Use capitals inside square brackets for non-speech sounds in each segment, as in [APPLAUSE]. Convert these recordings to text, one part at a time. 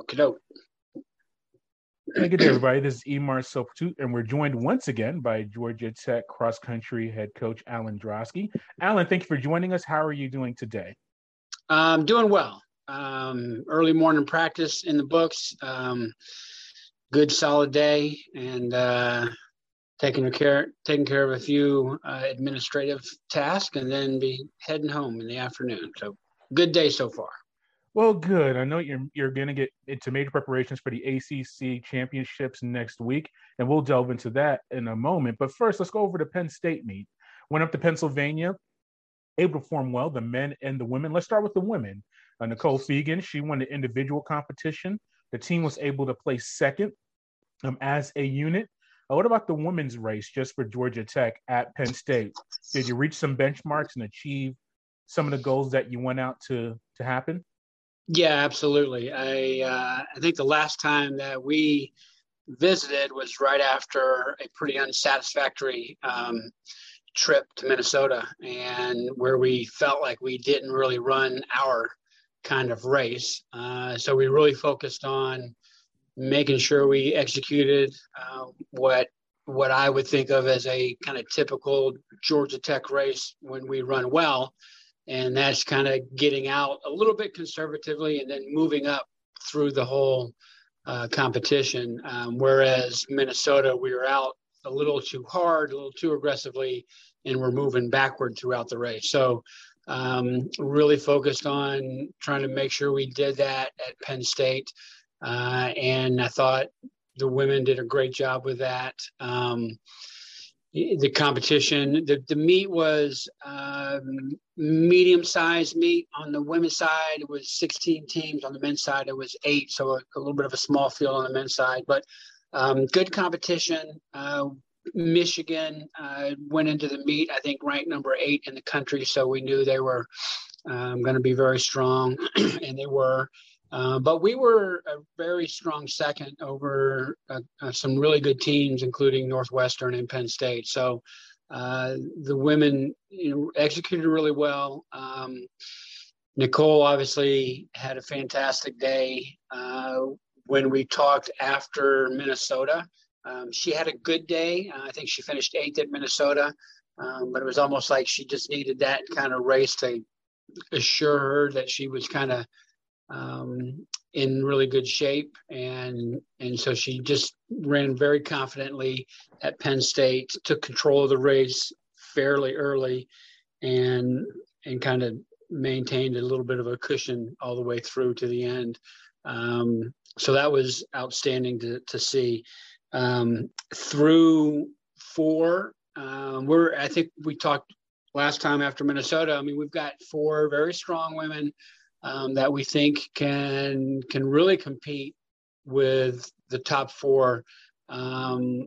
Okay, doke. Hey, good day, everybody. This is Marcel Pourtout, and we're joined once again by Georgia Tech cross country head coach Alan Drosky. Alan, thank you for joining us. How are you doing today? Um, doing well. Um, early morning practice in the books. Um, good, solid day, and uh, taking care taking care of a few uh, administrative tasks, and then be heading home in the afternoon. So, good day so far. Well, good. I know you're you're going to get into major preparations for the ACC championships next week, and we'll delve into that in a moment. But first, let's go over the Penn State meet. Went up to Pennsylvania, able to perform well, the men and the women. Let's start with the women. Uh, Nicole Fegans, she won the individual competition. The team was able to place second um, as a unit. Uh, what about the women's race just for Georgia Tech at Penn State? Did you reach some benchmarks and achieve some of the goals that you went out to to happen? Yeah, absolutely. I uh, I think the last time that we visited was right after a pretty unsatisfactory um, trip to Minnesota, and where we felt like we didn't really run our kind of race. Uh, so we really focused on making sure we executed uh, what what I would think of as a kind of typical Georgia Tech race when we run well and that's kind of getting out a little bit conservatively and then moving up through the whole uh, competition. Um, whereas Minnesota, we were out a little too hard, a little too aggressively, and we're moving backward throughout the race. So, um, really focused on trying to make sure we did that at Penn State. Uh, and I thought the women did a great job with that. Um, the competition. The, the meet was um, medium sized meet. On the women's side, it was 16 teams. On the men's side, it was eight. So a, a little bit of a small field on the men's side, but um, good competition. Uh, Michigan uh, went into the meet, I think, ranked number eight in the country. So we knew they were um, going to be very strong, [CLEARS THROAT] and they were. Uh, but we were a very strong second over uh, uh, some really good teams, including Northwestern and Penn State. So uh, the women you know, executed really well. Um, Nicole obviously had a fantastic day. Uh, when we talked after Minnesota, um, she had a good day. I think she finished eighth at Minnesota, um, but it was almost like she just needed that kind of race to assure her that she was kind of um, in really good shape, and and so she just ran very confidently at Penn State, took control of the race fairly early, and and kind of maintained a little bit of a cushion all the way through to the end. Um, so that was outstanding to to see. Um, through four, um, we're I think we talked last time after Minnesota. I mean, we've got four very strong women um, that we think can can really compete with the top four um,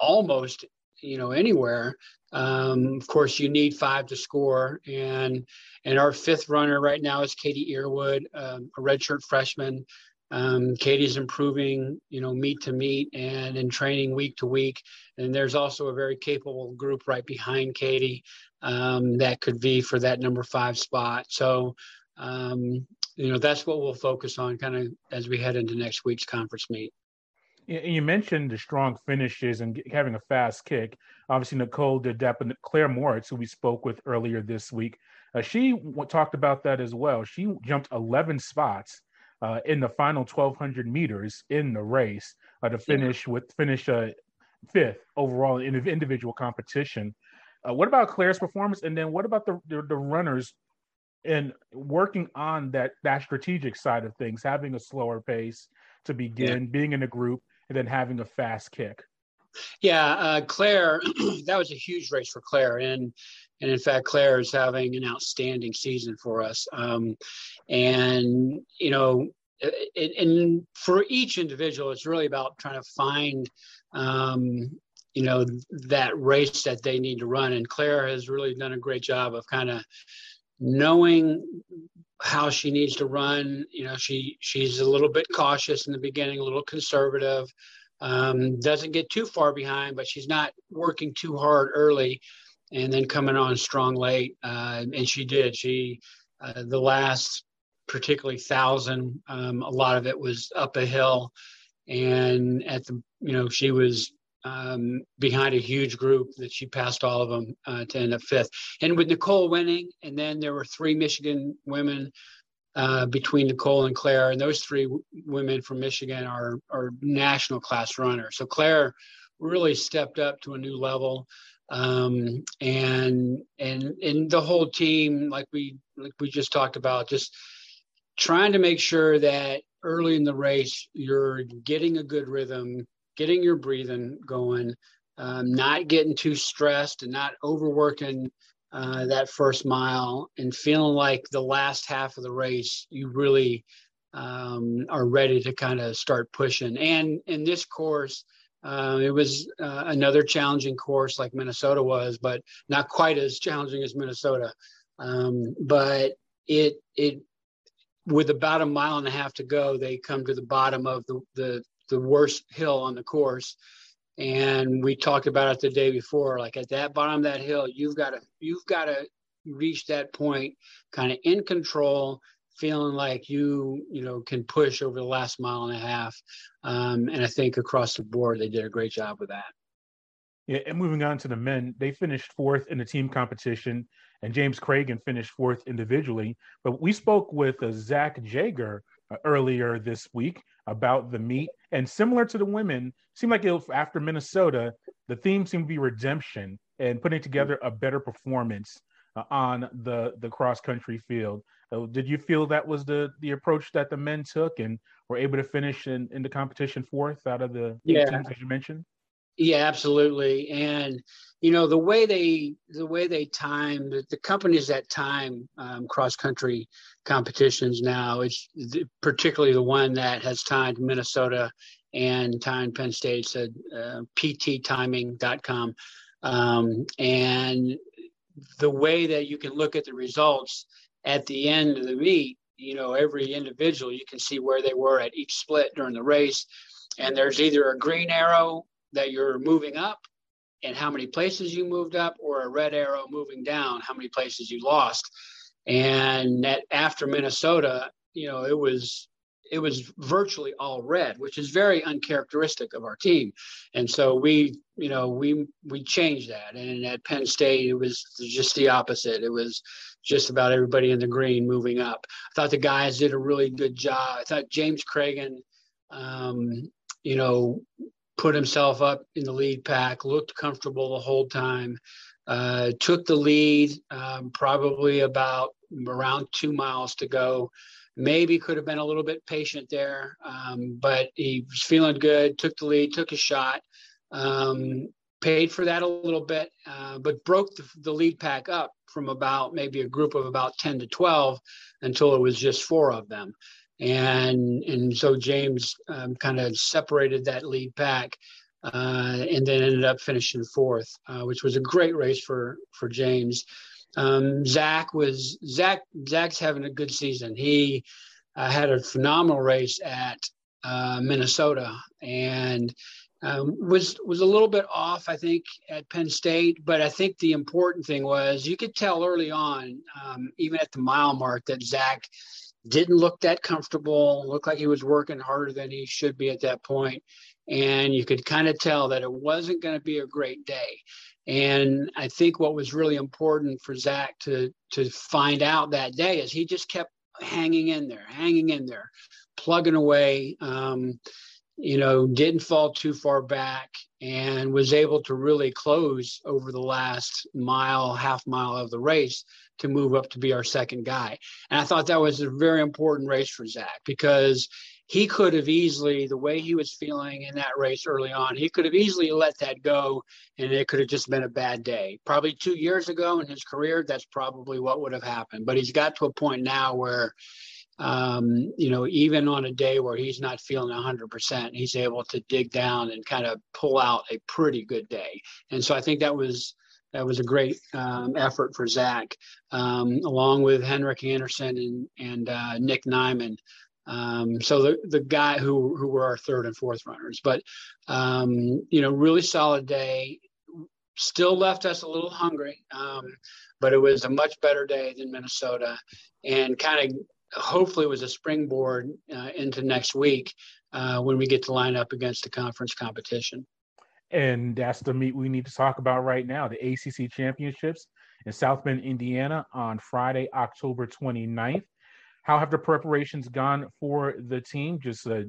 almost you know anywhere. Um, of course, you need five to score, and and our fifth runner right now is Katie Earwood, um, a redshirt freshman. Um, Katie's improving, you know, meet to meet and in training week to week. And there's also a very capable group right behind Katie um, that could be for that number five spot. So um, you know, that's what we'll focus on kind of as we head into next week's conference meet. And you mentioned the strong finishes and having a fast kick. Obviously, Nicole did that, but Claire Moritz, who we spoke with earlier this week, uh, she w- talked about that as well. She jumped 11 spots uh, in the final 1,200 meters in the race uh, to finish yeah. with finish uh, fifth overall in individual competition. Uh, what about Claire's performance, and then what about the the, the runners and working on that that strategic side of things, having a slower pace to begin, yeah. being in a group, and then having a fast kick. Yeah, uh, Claire, [CLEARS THROAT] that was a huge race for Claire, and and in fact, Claire is having an outstanding season for us. Um, and you know, it, and for each individual, it's really about trying to find. Um, you know that race that they need to run and claire has really done a great job of kind of knowing how she needs to run. You know, she she's a little bit cautious in the beginning, a little conservative. Um, doesn't get too far behind, but she's not working too hard early, and then coming on strong late. Uh, and she did. She uh, the last particularly thousand. Um, a lot of it was up a hill, and at the you know she was um, behind a huge group that she passed all of them uh, to end up fifth. And with Nicole winning, and then there were three Michigan women uh, between Nicole and Claire, and those three w- women from Michigan are are national class runners. So Claire really stepped up to a new level, um, and and and the whole team, like we like we just talked about, just trying to make sure that early in the race you're getting a good rhythm getting your breathing going, um, not getting too stressed and not overworking uh, that first mile and feeling like the last half of the race you really um, are ready to kind of start pushing. And in this course, uh, it was uh, another challenging course like Minnesota was, but not quite as challenging as Minnesota. Um, but it it with about a mile and a half to go, they come to the bottom of the the the worst hill on the course. And we talked about it the day before. Like at that bottom of that hill, you've got to you've got to reach that point, kind of in control, feeling like you you know can push over the last mile and a half. Um, and I think across the board, they did a great job with that. Yeah, and moving on to the men, they finished fourth in the team competition, and James Cragin finished fourth individually. But we spoke with uh, Zach Jaeger uh, earlier this week about the meet. And similar to the women, seemed like it, after Minnesota, the theme seemed to be redemption and putting together a better performance uh, on the the cross country field. Uh, did you feel that was the the approach that the men took and were able to finish in, in the competition fourth out of the yeah. teams as you mentioned? Yeah, absolutely. And you know the way they the way they time the, the companies that time um, cross country competitions now it's the, particularly the one that has timed minnesota and timed penn state said uh, pttiming.com um, and the way that you can look at the results at the end of the meet you know every individual you can see where they were at each split during the race and there's either a green arrow that you're moving up and how many places you moved up, or a red arrow moving down, how many places you lost. And that after Minnesota, you know, it was it was virtually all red, which is very uncharacteristic of our team. And so we, you know, we we changed that. And at Penn State, it was just the opposite. It was just about everybody in the green moving up. I thought the guys did a really good job. I thought James Cragin, um, you know, put himself up in the lead pack, looked comfortable the whole time, uh, took the lead um, probably about around two miles to go. Maybe could have been a little bit patient there, um, but he was feeling good, took the lead, took a shot, um, paid for that a little bit, uh, but broke the, the lead pack up from about maybe a group of about 10 to 12 until it was just four of them and and so James um, kind of separated that lead pack, uh, and then ended up finishing fourth, uh, which was a great race for for James. Um, Zach was Zach Zach's having a good season. He uh, had a phenomenal race at uh, Minnesota and. Um, was was a little bit off, I think, at Penn State. But I think the important thing was you could tell early on, um, even at the mile mark, that Zach didn't look that comfortable, looked like he was working harder than he should be at that point. And you could kind of tell that it wasn't going to be a great day. And I think what was really important for Zach to to find out that day is he just kept hanging in there, hanging in there, plugging away. Um, you know, didn't fall too far back and was able to really close over the last mile, half mile of the race to move up to be our second guy. And I thought that was a very important race for Zach because he could have easily, the way he was feeling in that race early on, he could have easily let that go and it could have just been a bad day. Probably two years ago in his career, that's probably what would have happened. But he's got to a point now where, um, you know, even on a day where he's not feeling 100%, he's able to dig down and kind of pull out a pretty good day. And so I think that was that was a great um, effort for Zach, um, along with Henrik Anderson and and uh, Nick Nyman. Um, so the the guy who who were our third and fourth runners, but um, you know, really solid day. Still left us a little hungry, um, but it was a much better day than Minnesota, and kind of hopefully it was a springboard uh, into next week uh, when we get to line up against the conference competition. And that's the meet we need to talk about right now the ACC Championships in South Bend, Indiana on Friday, October 29th. How have the preparations gone for the team? Just uh,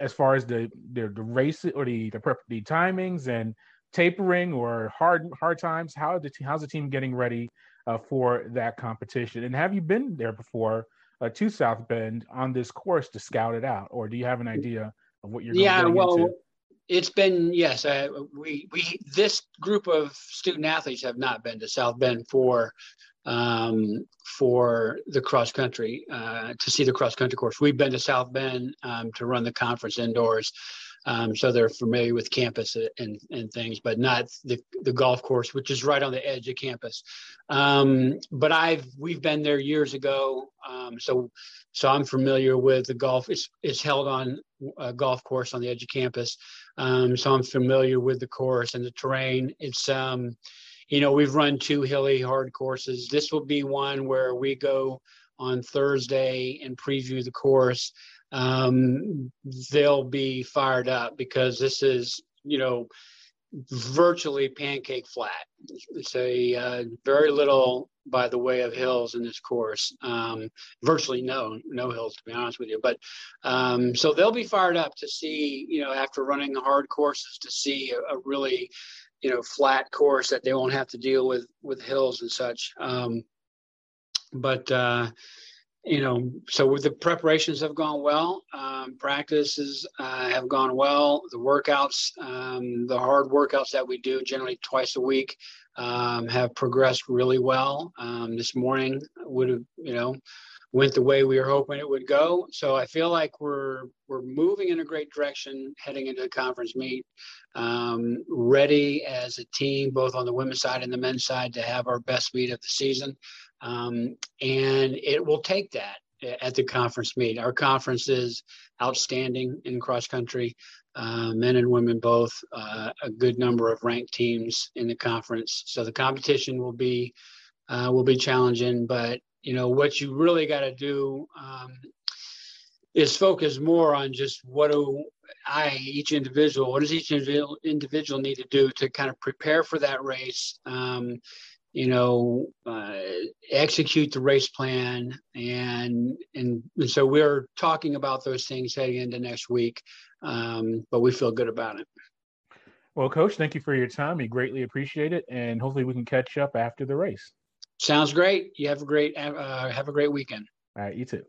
as far as the, the, the race or the, the, prep, the timings and tapering or hard hard times? How the how's the team getting ready uh, for that competition? And have you been there before uh, to South Bend on this course to scout it out, or do you have an idea of what you're? Yeah, well, into? it's been yes. Uh, we we this group of student athletes have not been to South Bend for um, for the cross country uh, to see the cross country course. We've been to South Bend um, to run the conference indoors. Um, so they're familiar with campus and, and things, but not the, the golf course, which is right on the edge of campus. Um, but I've we've been there years ago, um, so so I'm familiar with the golf. It's it's held on a golf course on the edge of campus, um, so I'm familiar with the course and the terrain. It's um, you know we've run two hilly hard courses. This will be one where we go on Thursday and preview the course um, they'll be fired up because this is, you know, virtually pancake flat. It's a uh, very little by the way of hills in this course. Um, virtually no, no hills to be honest with you. But um, so they'll be fired up to see, you know, after running hard courses, to see a, a, really, you know, flat course that they won't have to deal with with hills and such. Um, but uh, you know, so the preparations have gone well. Um, practices uh, have gone well. The workouts, um, the hard workouts that we do generally twice a week, um, have progressed really well. Um, this morning would have, you know, went the way we were hoping it would go. So I feel like we're we're moving in a great direction heading into the conference meet. Um, ready as a team, both on the women's side and the men's side, to have our best meet of the season. Um, and it will take that at the conference meet. Our conference is outstanding in cross country, uh, men and women both, uh, a good number of ranked teams in the conference. So the competition will be uh, will be challenging, but you know what you really got to do um, is focus more on just what do I each individual what does each individual individual need to do to kind of prepare for that race. Um, you know, uh, execute the race plan, and, and and so we're talking about those things heading into next week. Um, but we feel good about it. Well, Coach, thank you for your time. We greatly appreciate it, and hopefully we can catch up after the race. Sounds great. You have a great uh, have a great weekend. All right, you too.